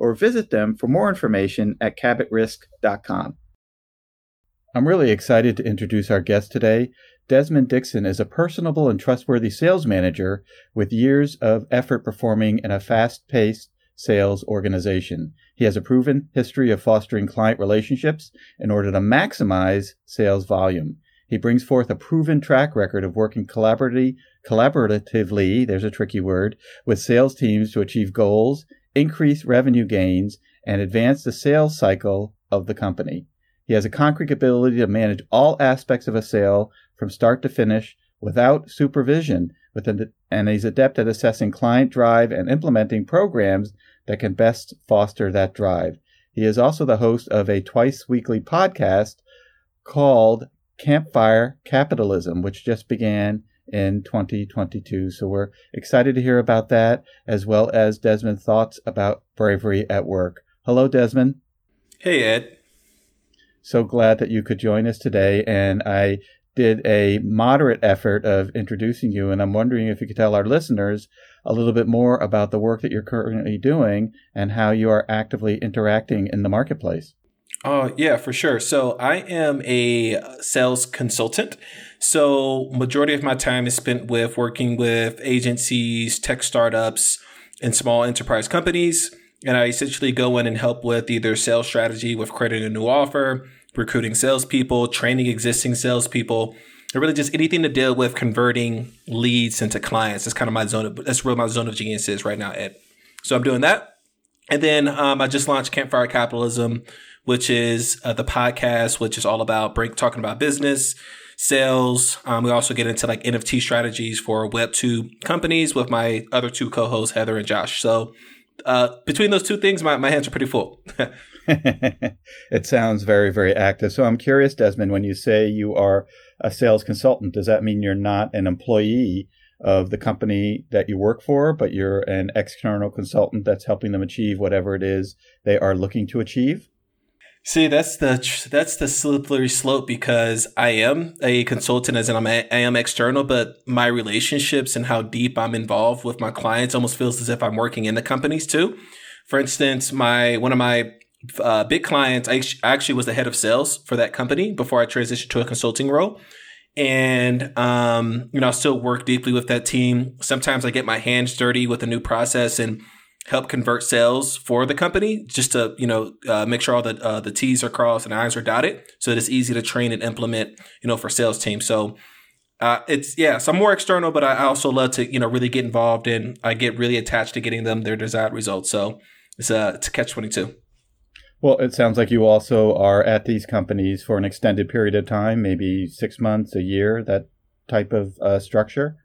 or visit them for more information at cabotrisk.com. I'm really excited to introduce our guest today. Desmond Dixon is a personable and trustworthy sales manager with years of effort performing in a fast paced sales organization. He has a proven history of fostering client relationships in order to maximize sales volume. He brings forth a proven track record of working collaboratively, collaboratively, there's a tricky word, with sales teams to achieve goals increase revenue gains, and advance the sales cycle of the company. He has a concrete ability to manage all aspects of a sale from start to finish without supervision, the, and he's adept at assessing client drive and implementing programs that can best foster that drive. He is also the host of a twice weekly podcast called Campfire Capitalism, which just began in 2022. So we're excited to hear about that, as well as Desmond's thoughts about bravery at work. Hello, Desmond. Hey, Ed. So glad that you could join us today. And I did a moderate effort of introducing you, and I'm wondering if you could tell our listeners a little bit more about the work that you're currently doing and how you are actively interacting in the marketplace. Oh, yeah, for sure. So I am a sales consultant. So majority of my time is spent with working with agencies, tech startups, and small enterprise companies. And I essentially go in and help with either sales strategy with creating a new offer, recruiting salespeople, training existing salespeople, or really just anything to deal with converting leads into clients. That's kind of my zone of, that's where my zone of genius is right now, Ed. So I'm doing that. And then um, I just launched Campfire Capitalism, which is uh, the podcast, which is all about break, talking about business, sales. Um, we also get into like NFT strategies for Web2 companies with my other two co-hosts, Heather and Josh. So uh, between those two things, my, my hands are pretty full. it sounds very, very active. So I'm curious, Desmond, when you say you are a sales consultant, does that mean you're not an employee of the company that you work for, but you're an external consultant that's helping them achieve whatever it is they are looking to achieve? See, that's the that's the slippery slope because I am a consultant, as in I'm a, I am external, but my relationships and how deep I'm involved with my clients almost feels as if I'm working in the companies too. For instance, my one of my uh, big clients, I actually was the head of sales for that company before I transitioned to a consulting role. And, um, you know, I still work deeply with that team. Sometimes I get my hands dirty with a new process and help convert sales for the company just to you know uh, make sure all the uh, the t's are crossed and i's are dotted so that it's easy to train and implement you know for sales teams. So uh, it's yeah so i'm more external but i also love to you know really get involved and i get really attached to getting them their desired results. So it's a it's a catch 22 well it sounds like you also are at these companies for an extended period of time maybe six months a year that type of uh, structure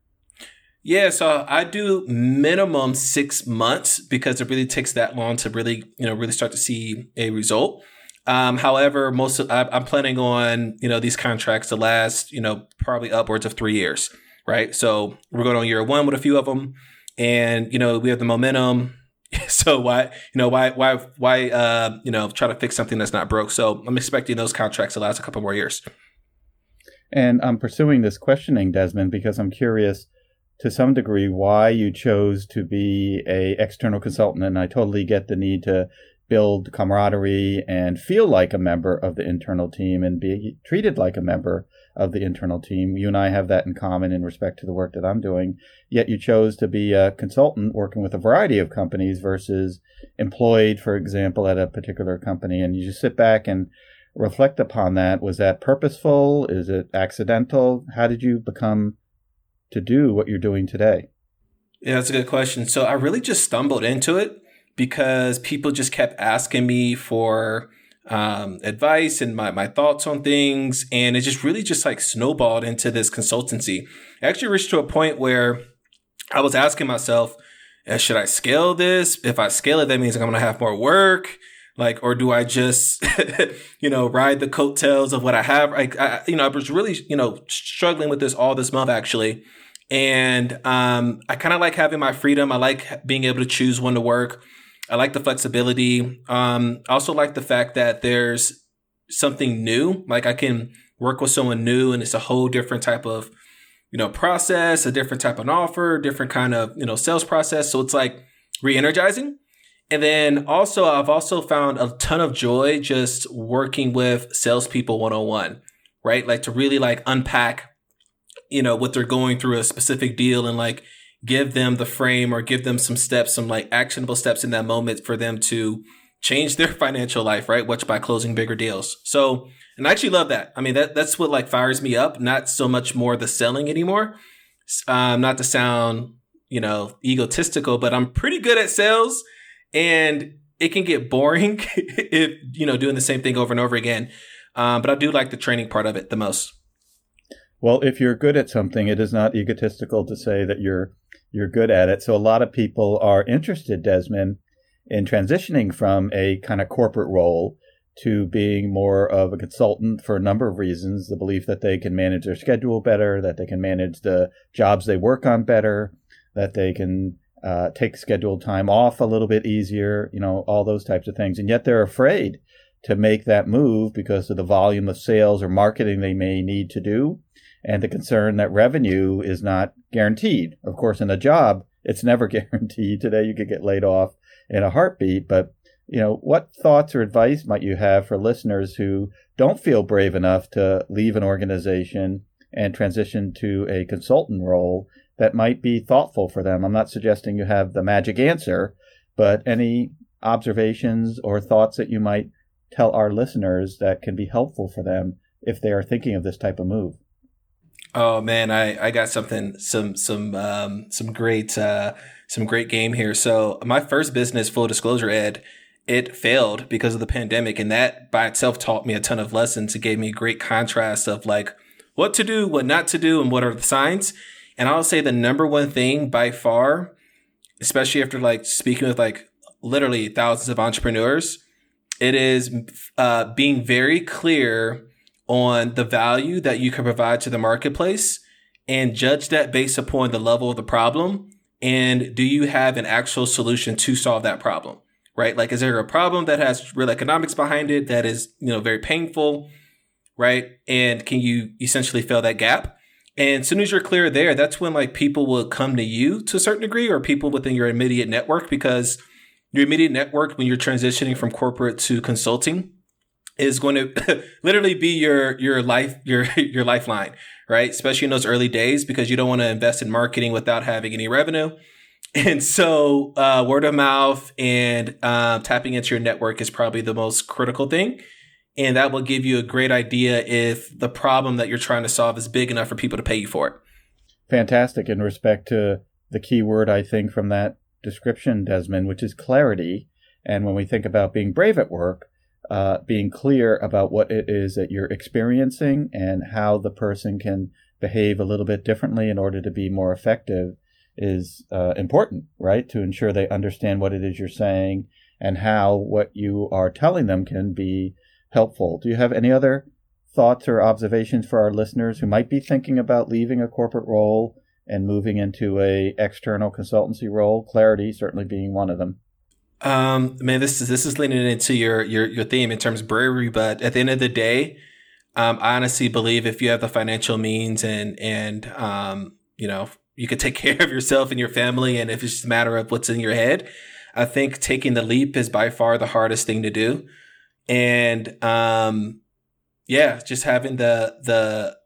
yeah, so I do minimum six months because it really takes that long to really, you know, really start to see a result. Um, however, most of, I, I'm planning on, you know, these contracts to last, you know, probably upwards of three years, right? So we're going on year one with a few of them, and you know, we have the momentum. So why, you know, why, why, why, uh, you know, try to fix something that's not broke? So I'm expecting those contracts to last a couple more years. And I'm pursuing this questioning, Desmond, because I'm curious to some degree why you chose to be a external consultant and I totally get the need to build camaraderie and feel like a member of the internal team and be treated like a member of the internal team. You and I have that in common in respect to the work that I'm doing. Yet you chose to be a consultant working with a variety of companies versus employed, for example, at a particular company. And you just sit back and reflect upon that. Was that purposeful? Is it accidental? How did you become to do what you're doing today? Yeah, that's a good question. So I really just stumbled into it because people just kept asking me for um, advice and my, my thoughts on things. And it just really just like snowballed into this consultancy. I actually reached to a point where I was asking myself, should I scale this? If I scale it, that means I'm going to have more work. Like, or do I just, you know, ride the coattails of what I have? Like, I, you know, I was really, you know, struggling with this all this month actually. And, um, I kind of like having my freedom. I like being able to choose when to work. I like the flexibility. Um, I also like the fact that there's something new. Like I can work with someone new and it's a whole different type of, you know, process, a different type of offer, different kind of, you know, sales process. So it's like re-energizing. And then also, I've also found a ton of joy just working with salespeople one on one, right? Like to really like unpack, you know, what they're going through a specific deal and like give them the frame or give them some steps, some like actionable steps in that moment for them to change their financial life, right? Which by closing bigger deals. So, and I actually love that. I mean, that that's what like fires me up. Not so much more the selling anymore. Um, not to sound, you know, egotistical, but I'm pretty good at sales, and it can get boring if you know doing the same thing over and over again. Um, but I do like the training part of it the most. Well, if you're good at something, it is not egotistical to say that you're you're good at it. So a lot of people are interested, Desmond, in transitioning from a kind of corporate role to being more of a consultant for a number of reasons. The belief that they can manage their schedule better, that they can manage the jobs they work on better, that they can uh, take scheduled time off a little bit easier, you know, all those types of things. And yet they're afraid to make that move because of the volume of sales or marketing they may need to do and the concern that revenue is not guaranteed. Of course, in a job, it's never guaranteed. Today, you could get laid off in a heartbeat. But, you know, what thoughts or advice might you have for listeners who don't feel brave enough to leave an organization and transition to a consultant role that might be thoughtful for them? I'm not suggesting you have the magic answer, but any observations or thoughts that you might tell our listeners that can be helpful for them if they are thinking of this type of move? Oh man, I, I got something some some um, some great uh, some great game here. So my first business, full disclosure, Ed, it failed because of the pandemic, and that by itself taught me a ton of lessons. It gave me great contrast of like what to do, what not to do, and what are the signs. And I'll say the number one thing by far, especially after like speaking with like literally thousands of entrepreneurs, it is uh, being very clear on the value that you can provide to the marketplace and judge that based upon the level of the problem. And do you have an actual solution to solve that problem? Right? Like, is there a problem that has real economics behind it that is, you know, very painful? Right? And can you essentially fill that gap? And as soon as you're clear there, that's when like people will come to you to a certain degree or people within your immediate network because your immediate network, when you're transitioning from corporate to consulting, is going to literally be your your life your your lifeline, right? Especially in those early days because you don't want to invest in marketing without having any revenue. And so, uh, word of mouth and uh, tapping into your network is probably the most critical thing. And that will give you a great idea if the problem that you're trying to solve is big enough for people to pay you for it. Fantastic. In respect to the key word, I think, from that description, Desmond, which is clarity. And when we think about being brave at work, uh, being clear about what it is that you're experiencing and how the person can behave a little bit differently in order to be more effective is uh, important, right? To ensure they understand what it is you're saying and how what you are telling them can be helpful. Do you have any other thoughts or observations for our listeners who might be thinking about leaving a corporate role and moving into a external consultancy role? Clarity certainly being one of them. Um, man, this is this is leaning into your your your theme in terms of bravery, but at the end of the day, um, I honestly believe if you have the financial means and and um, you know you could take care of yourself and your family, and if it's just a matter of what's in your head, I think taking the leap is by far the hardest thing to do. And um, yeah, just having the the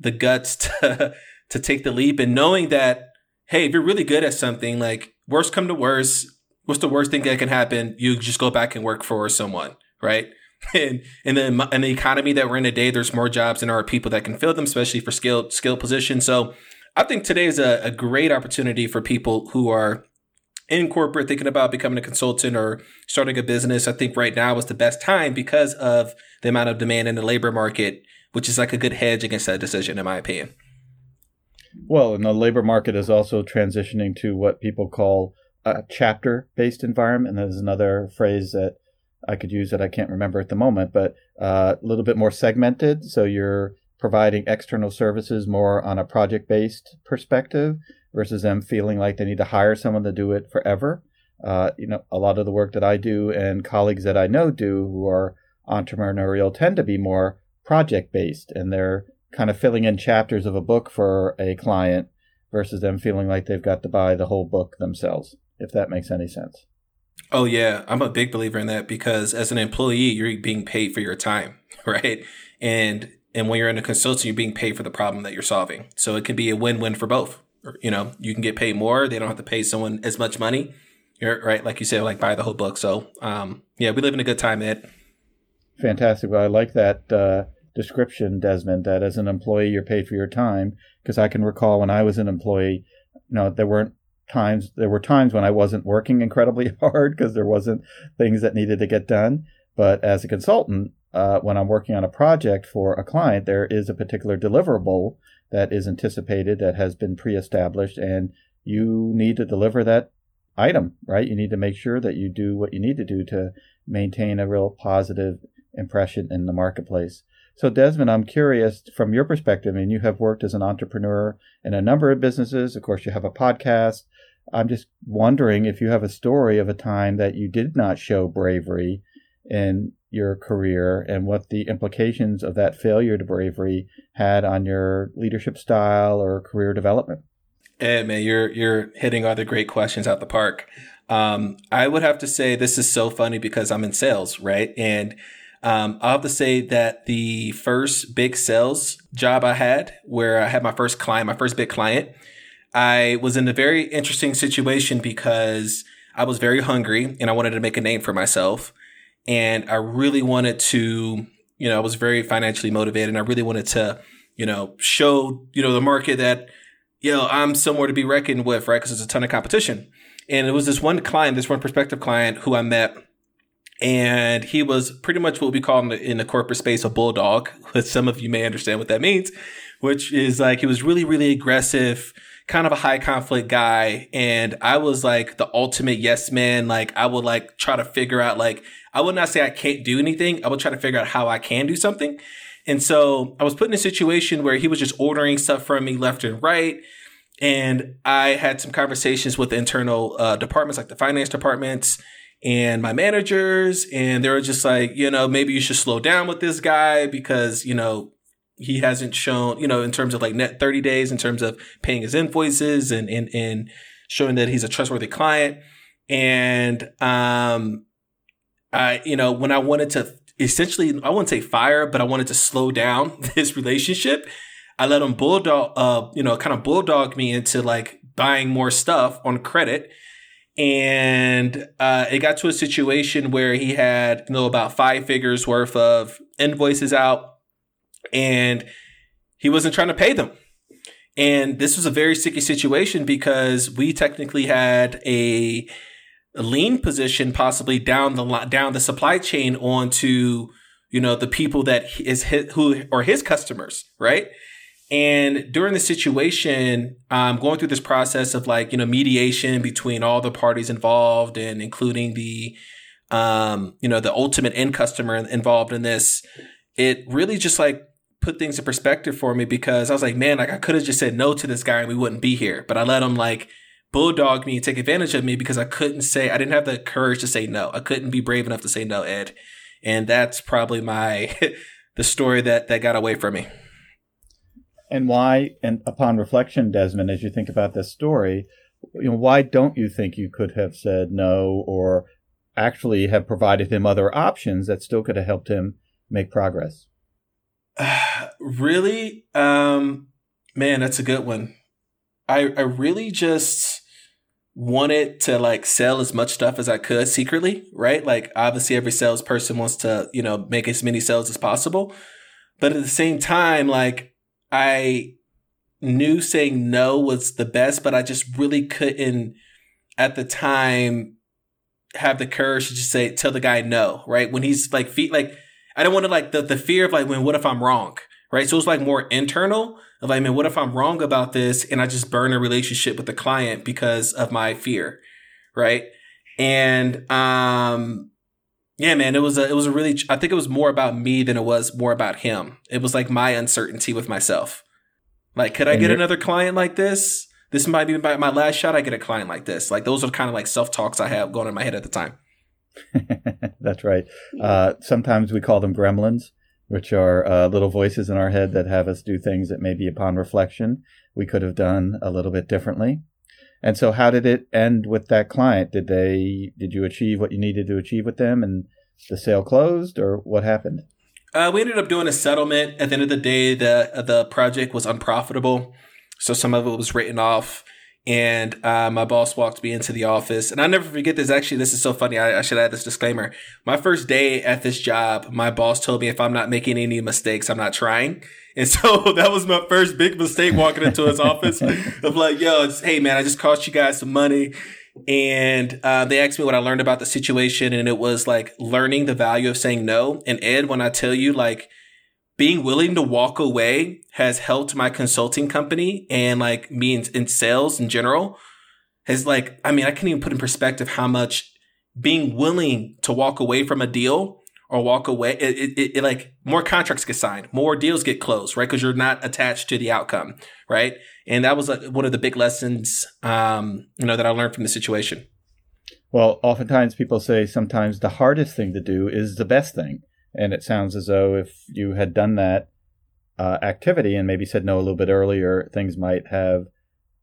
the guts to to take the leap and knowing that hey, if you're really good at something, like worst come to worst, what's the worst thing that can happen? You just go back and work for someone, right? And in the in the economy that we're in today, there's more jobs than there are people that can fill them, especially for skilled skilled positions. So I think today is a, a great opportunity for people who are in corporate thinking about becoming a consultant or starting a business. I think right now is the best time because of the amount of demand in the labor market, which is like a good hedge against that decision, in my opinion. Well, and the labor market is also transitioning to what people call a chapter based environment. And there's another phrase that I could use that I can't remember at the moment, but uh, a little bit more segmented. So you're providing external services more on a project based perspective versus them feeling like they need to hire someone to do it forever. Uh, you know, a lot of the work that I do and colleagues that I know do who are entrepreneurial tend to be more project based and they're kind of filling in chapters of a book for a client versus them feeling like they've got to buy the whole book themselves, if that makes any sense. Oh yeah, I'm a big believer in that because as an employee, you're being paid for your time, right? And and when you're in a consultant, you're being paid for the problem that you're solving. So it can be a win-win for both. You know, you can get paid more. They don't have to pay someone as much money. You're right, like you said, like buy the whole book. So um, yeah, we live in a good time, Ed. Fantastic. Well, I like that uh, description, Desmond. That as an employee, you're paid for your time. Because I can recall when I was an employee, you know, there weren't times there were times when I wasn't working incredibly hard because there wasn't things that needed to get done. But as a consultant, uh, when I'm working on a project for a client, there is a particular deliverable that is anticipated that has been pre-established, and you need to deliver that item, right? You need to make sure that you do what you need to do to maintain a real positive impression in the marketplace. So, Desmond, I'm curious from your perspective, I mean, you have worked as an entrepreneur in a number of businesses. Of course, you have a podcast. I'm just wondering if you have a story of a time that you did not show bravery in your career and what the implications of that failure to bravery had on your leadership style or career development. Hey, man, you're you're hitting other great questions out the park. Um, I would have to say this is so funny because I'm in sales, right? And um, I'll have to say that the first big sales job I had, where I had my first client, my first big client, I was in a very interesting situation because I was very hungry and I wanted to make a name for myself. And I really wanted to, you know, I was very financially motivated and I really wanted to, you know, show, you know, the market that, you know, I'm somewhere to be reckoned with, right? Because there's a ton of competition. And it was this one client, this one prospective client who I met and he was pretty much what we call in the, in the corporate space a bulldog, which some of you may understand what that means, which is like he was really, really aggressive, kind of a high conflict guy. And I was like the ultimate yes man. Like I would like try to figure out like, I would not say I can't do anything. I would try to figure out how I can do something. And so I was put in a situation where he was just ordering stuff from me left and right. And I had some conversations with internal uh, departments like the finance departments and my managers. And they were just like, you know, maybe you should slow down with this guy because, you know, he hasn't shown, you know, in terms of like net 30 days, in terms of paying his invoices and, and, and showing that he's a trustworthy client. And, um, I, you know, when I wanted to essentially, I wouldn't say fire, but I wanted to slow down this relationship. I let him bulldog, uh, you know, kind of bulldog me into like buying more stuff on credit. And uh, it got to a situation where he had, you know, about five figures worth of invoices out and he wasn't trying to pay them. And this was a very sticky situation because we technically had a, lien position possibly down the down the supply chain onto you know the people that is his, who are his customers, right? And during the situation, um, going through this process of like you know mediation between all the parties involved and including the um, you know the ultimate end customer involved in this, it really just like put things in perspective for me because I was like, man, like I could have just said no to this guy and we wouldn't be here. But I let him like bulldog me and take advantage of me because I couldn't say, I didn't have the courage to say no. I couldn't be brave enough to say no, Ed. And that's probably my, the story that that got away from me. And why? And upon reflection, Desmond, as you think about this story, you know, why don't you think you could have said no, or actually have provided him other options that still could have helped him make progress? really, um, man, that's a good one. I I really just wanted to like sell as much stuff as I could secretly, right? Like obviously every salesperson wants to, you know, make as many sales as possible. But at the same time, like I knew saying no was the best, but I just really couldn't at the time have the courage to just say tell the guy no, right? When he's like feet like I don't want to like the the fear of like when what if I'm wrong? Right. So it's like more internal of like, man, what if I'm wrong about this and I just burn a relationship with the client because of my fear? Right. And um yeah, man, it was a it was a really I think it was more about me than it was more about him. It was like my uncertainty with myself. Like, could I get another client like this? This might be my last shot. I get a client like this. Like, those are kind of like self talks I have going in my head at the time. That's right. Uh, sometimes we call them gremlins, which are uh, little voices in our head that have us do things that maybe upon reflection we could have done a little bit differently. And so, how did it end with that client? Did they? Did you achieve what you needed to achieve with them, and the sale closed, or what happened? Uh, we ended up doing a settlement. At the end of the day, the the project was unprofitable, so some of it was written off. And uh, my boss walked me into the office, and I never forget this. Actually, this is so funny. I, I should add this disclaimer. My first day at this job, my boss told me if I'm not making any mistakes, I'm not trying. And so that was my first big mistake walking into his office of like, yo, hey man, I just cost you guys some money. And uh, they asked me what I learned about the situation, and it was like learning the value of saying no. And Ed, when I tell you, like, being willing to walk away has helped my consulting company and like me in, in sales in general has like, I mean, I can't even put in perspective how much being willing to walk away from a deal or walk away, it, it, it, like more contracts get signed, more deals get closed, right? Because you're not attached to the outcome, right? And that was like one of the big lessons, um, you know, that I learned from the situation. Well, oftentimes people say sometimes the hardest thing to do is the best thing, and it sounds as though if you had done that uh, activity and maybe said no a little bit earlier, things might have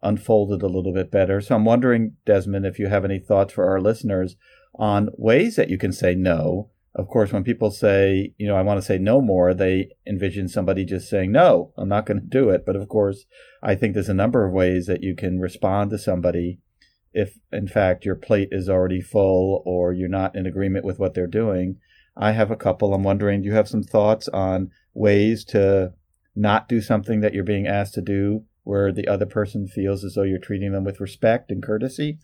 unfolded a little bit better. So I'm wondering, Desmond, if you have any thoughts for our listeners on ways that you can say no of course, when people say, you know, I want to say no more, they envision somebody just saying, no, I'm not going to do it. But of course, I think there's a number of ways that you can respond to somebody if, in fact, your plate is already full or you're not in agreement with what they're doing. I have a couple. I'm wondering, do you have some thoughts on ways to not do something that you're being asked to do where the other person feels as though you're treating them with respect and courtesy?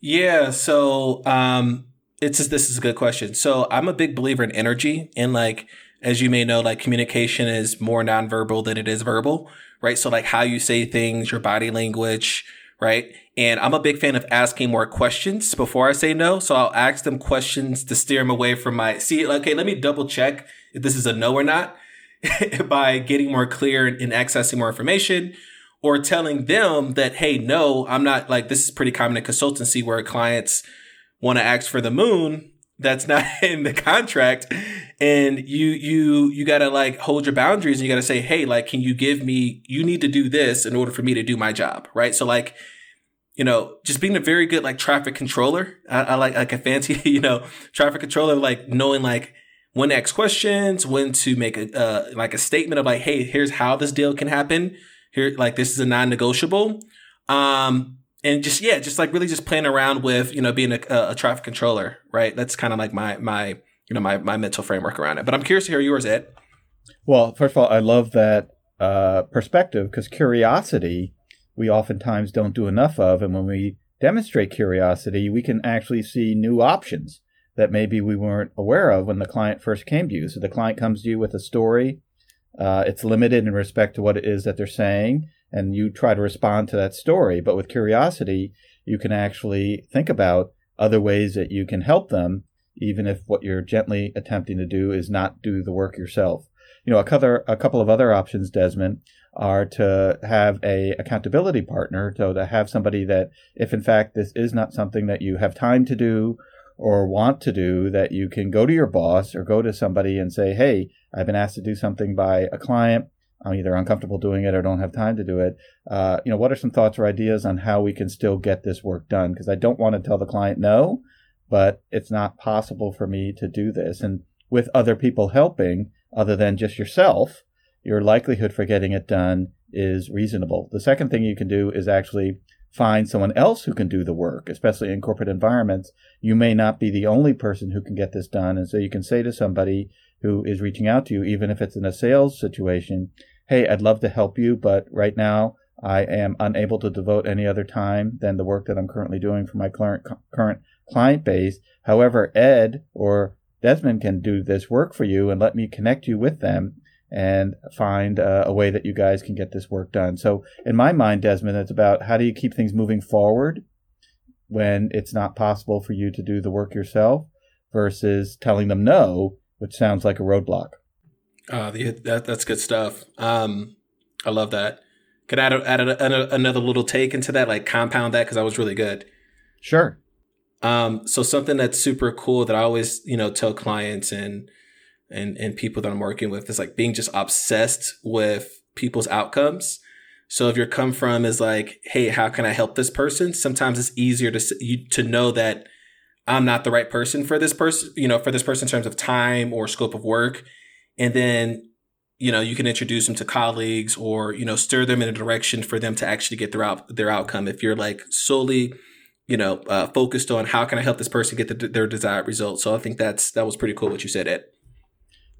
Yeah. So, um, it's this is a good question. So I'm a big believer in energy and like, as you may know, like communication is more nonverbal than it is verbal, right? So like how you say things, your body language, right? And I'm a big fan of asking more questions before I say no. So I'll ask them questions to steer them away from my, see, okay, let me double check if this is a no or not by getting more clear and accessing more information or telling them that, hey, no, I'm not like, this is pretty common in consultancy where clients, want to ask for the moon that's not in the contract and you you you got to like hold your boundaries and you got to say hey like can you give me you need to do this in order for me to do my job right so like you know just being a very good like traffic controller i, I like like a fancy you know traffic controller like knowing like when to ask questions when to make a uh, like a statement of like hey here's how this deal can happen here like this is a non-negotiable um and just yeah, just like really just playing around with you know being a, a traffic controller, right? That's kind of like my my you know my my mental framework around it. But I'm curious to hear yours, Ed. Well, first of all, I love that uh, perspective because curiosity we oftentimes don't do enough of, and when we demonstrate curiosity, we can actually see new options that maybe we weren't aware of when the client first came to you. So the client comes to you with a story. Uh, it's limited in respect to what it is that they're saying and you try to respond to that story. But with curiosity, you can actually think about other ways that you can help them, even if what you're gently attempting to do is not do the work yourself. You know, a couple, a couple of other options, Desmond, are to have a accountability partner, so to have somebody that, if in fact this is not something that you have time to do, or want to do that you can go to your boss or go to somebody and say, Hey, I've been asked to do something by a client. I'm either uncomfortable doing it or don't have time to do it. Uh, you know, what are some thoughts or ideas on how we can still get this work done? Because I don't want to tell the client no, but it's not possible for me to do this. And with other people helping, other than just yourself, your likelihood for getting it done is reasonable. The second thing you can do is actually find someone else who can do the work, especially in corporate environments. You may not be the only person who can get this done. And so you can say to somebody who is reaching out to you, even if it's in a sales situation, Hey, I'd love to help you, but right now I am unable to devote any other time than the work that I'm currently doing for my current, current client base. However, Ed or Desmond can do this work for you and let me connect you with them and find uh, a way that you guys can get this work done. So, in my mind, Desmond, it's about how do you keep things moving forward when it's not possible for you to do the work yourself versus telling them no, which sounds like a roadblock. Uh, the, that, that's good stuff. Um, I love that. Could I add, a, add a, another little take into that, like compound that, because that was really good. Sure. Um, so something that's super cool that I always, you know, tell clients and and and people that I'm working with is like being just obsessed with people's outcomes. So if your come from is like, hey, how can I help this person? Sometimes it's easier to you to know that I'm not the right person for this person, you know, for this person in terms of time or scope of work, and then you know you can introduce them to colleagues or you know stir them in a direction for them to actually get their out their outcome. If you're like solely you know, uh, focused on how can I help this person get the, their desired result. So I think that's that was pretty cool what you said, Ed.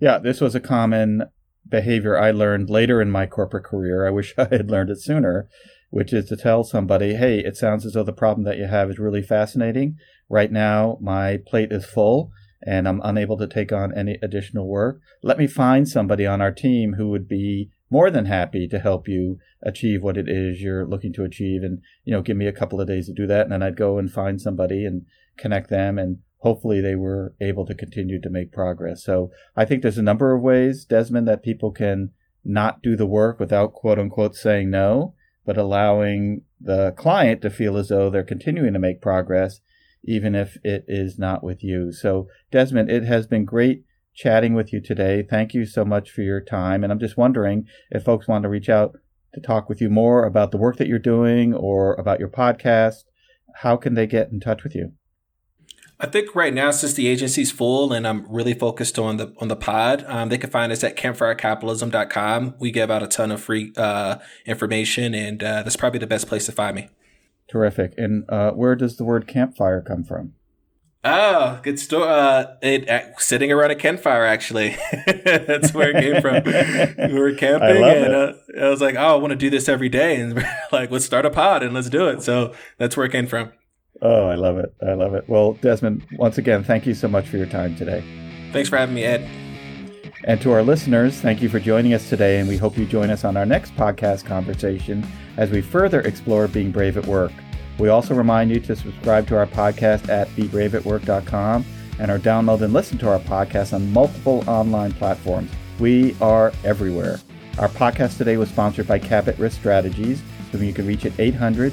Yeah, this was a common behavior I learned later in my corporate career. I wish I had learned it sooner, which is to tell somebody, hey, it sounds as though the problem that you have is really fascinating. Right now, my plate is full and I'm unable to take on any additional work. Let me find somebody on our team who would be more than happy to help you achieve what it is you're looking to achieve and you know give me a couple of days to do that and then I'd go and find somebody and connect them and hopefully they were able to continue to make progress. So I think there's a number of ways, Desmond, that people can not do the work without quote unquote saying no, but allowing the client to feel as though they're continuing to make progress, even if it is not with you. So, Desmond, it has been great chatting with you today. Thank you so much for your time. And I'm just wondering if folks want to reach out to talk with you more about the work that you're doing or about your podcast, how can they get in touch with you? I think right now, since the agency's full and I'm really focused on the on the pod, um, they can find us at campfirecapitalism.com. We give out a ton of free uh, information, and uh, that's probably the best place to find me. Terrific. And uh, where does the word campfire come from? Oh, good story. Uh, it uh, sitting around a campfire. Actually, that's where it came from. we were camping, I and uh, I was like, "Oh, I want to do this every day," and like, "Let's start a pod and let's do it." So that's where it came from. Oh, I love it. I love it. Well, Desmond, once again, thank you so much for your time today. Thanks for having me, Ed. And to our listeners, thank you for joining us today, and we hope you join us on our next podcast conversation as we further explore being brave at work. We also remind you to subscribe to our podcast at bebraveatwork.com and or download and listen to our podcast on multiple online platforms. We are everywhere. Our podcast today was sponsored by Cabot Risk Strategies, whom you can reach at 800